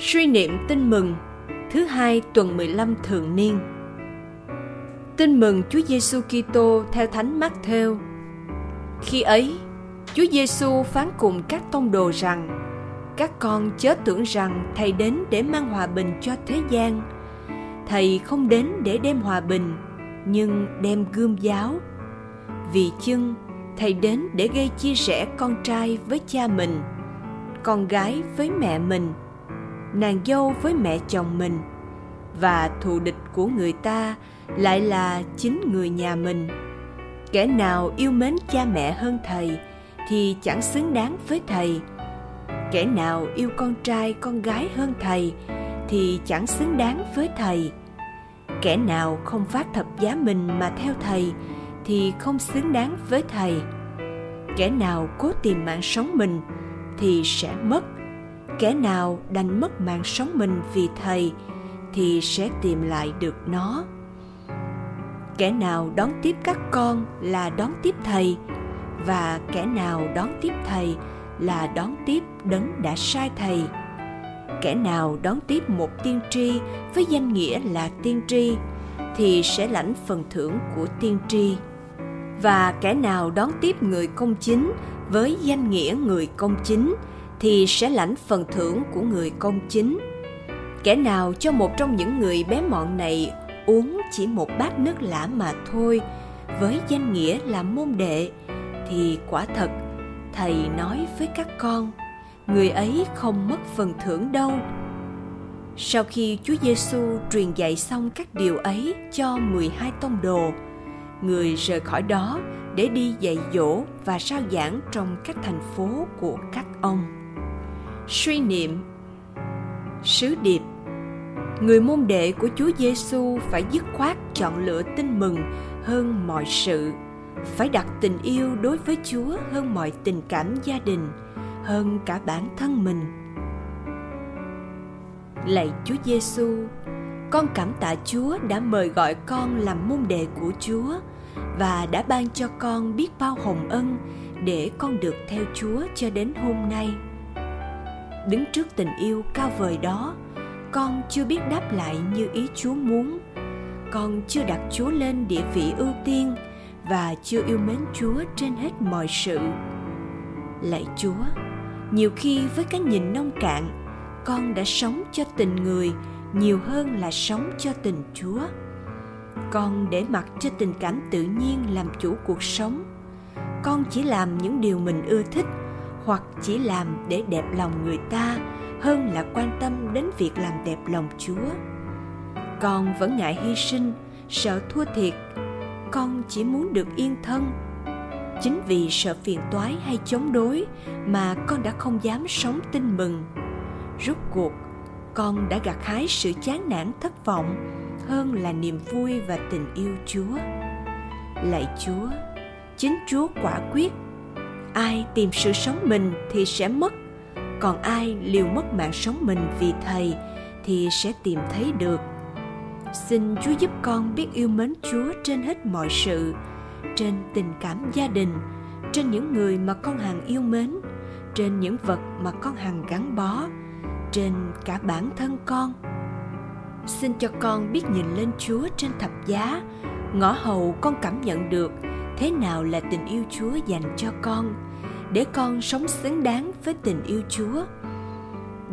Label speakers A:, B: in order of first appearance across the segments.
A: Suy niệm tin mừng thứ hai tuần 15 thường niên. Tin mừng Chúa Giêsu Kitô theo Thánh Matthew. Khi ấy, Chúa Giêsu phán cùng các tông đồ rằng: Các con chớ tưởng rằng thầy đến để mang hòa bình cho thế gian. Thầy không đến để đem hòa bình, nhưng đem gươm giáo. Vì chưng thầy đến để gây chia rẽ con trai với cha mình, con gái với mẹ mình nàng dâu với mẹ chồng mình. Và thù địch của người ta lại là chính người nhà mình. Kẻ nào yêu mến cha mẹ hơn thầy thì chẳng xứng đáng với thầy. Kẻ nào yêu con trai, con gái hơn thầy thì chẳng xứng đáng với thầy. Kẻ nào không phát thập giá mình mà theo thầy thì không xứng đáng với thầy. Kẻ nào cố tìm mạng sống mình thì sẽ mất kẻ nào đành mất mạng sống mình vì thầy thì sẽ tìm lại được nó. Kẻ nào đón tiếp các con là đón tiếp thầy, và kẻ nào đón tiếp thầy là đón tiếp đấng đã sai thầy. Kẻ nào đón tiếp một tiên tri với danh nghĩa là tiên tri thì sẽ lãnh phần thưởng của tiên tri. Và kẻ nào đón tiếp người công chính với danh nghĩa người công chính thì sẽ lãnh phần thưởng của người công chính. Kẻ nào cho một trong những người bé mọn này uống chỉ một bát nước lã mà thôi với danh nghĩa là môn đệ thì quả thật thầy nói với các con người ấy không mất phần thưởng đâu. Sau khi Chúa Giêsu truyền dạy xong các điều ấy cho 12 tông đồ, người rời khỏi đó để đi dạy dỗ và sao giảng trong các thành phố của các ông suy niệm. Sứ điệp. Người môn đệ của Chúa Giêsu phải dứt khoát chọn lựa tin mừng hơn mọi sự, phải đặt tình yêu đối với Chúa hơn mọi tình cảm gia đình, hơn cả bản thân mình. Lạy Chúa Giêsu, con cảm tạ Chúa đã mời gọi con làm môn đệ của Chúa và đã ban cho con biết bao hồng ân để con được theo Chúa cho đến hôm nay đứng trước tình yêu cao vời đó. Con chưa biết đáp lại như ý chúa muốn. Con chưa đặt chúa lên địa vị ưu tiên và chưa yêu mến chúa trên hết mọi sự. Lạy chúa, nhiều khi với cái nhìn nông cạn, con đã sống cho tình người nhiều hơn là sống cho tình chúa. Con để mặc cho tình cảm tự nhiên làm chủ cuộc sống. Con chỉ làm những điều mình ưa thích hoặc chỉ làm để đẹp lòng người ta hơn là quan tâm đến việc làm đẹp lòng chúa. Con vẫn ngại hy sinh, sợ thua thiệt. Con chỉ muốn được yên thân. Chính vì sợ phiền toái hay chống đối mà con đã không dám sống tin mừng. Rút cuộc, con đã gặt hái sự chán nản thất vọng hơn là niềm vui và tình yêu chúa. Lạy chúa, chính chúa quả quyết ai tìm sự sống mình thì sẽ mất. Còn ai liều mất mạng sống mình vì thầy thì sẽ tìm thấy được. Xin chúa giúp con biết yêu mến chúa trên hết mọi sự, trên tình cảm gia đình, trên những người mà con hằng yêu mến, trên những vật mà con hằng gắn bó, trên cả bản thân con. Xin cho con biết nhìn lên chúa trên thập giá, ngõ hầu con cảm nhận được thế nào là tình yêu chúa dành cho con để con sống xứng đáng với tình yêu chúa?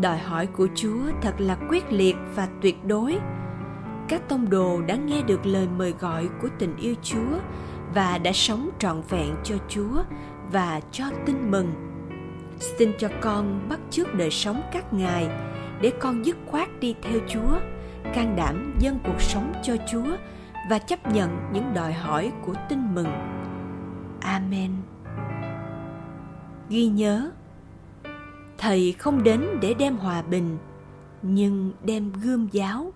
A: Đòi hỏi của chúa thật là quyết liệt và tuyệt đối. Các tông đồ đã nghe được lời mời gọi của tình yêu chúa và đã sống trọn vẹn cho chúa và cho tin mừng. Xin cho con bắt chước đời sống các ngài để con dứt khoát đi theo chúa, can đảm dâng cuộc sống cho chúa và chấp nhận những đòi hỏi của tin mừng amen. Ghi nhớ thầy không đến để đem hòa bình nhưng đem gươm giáo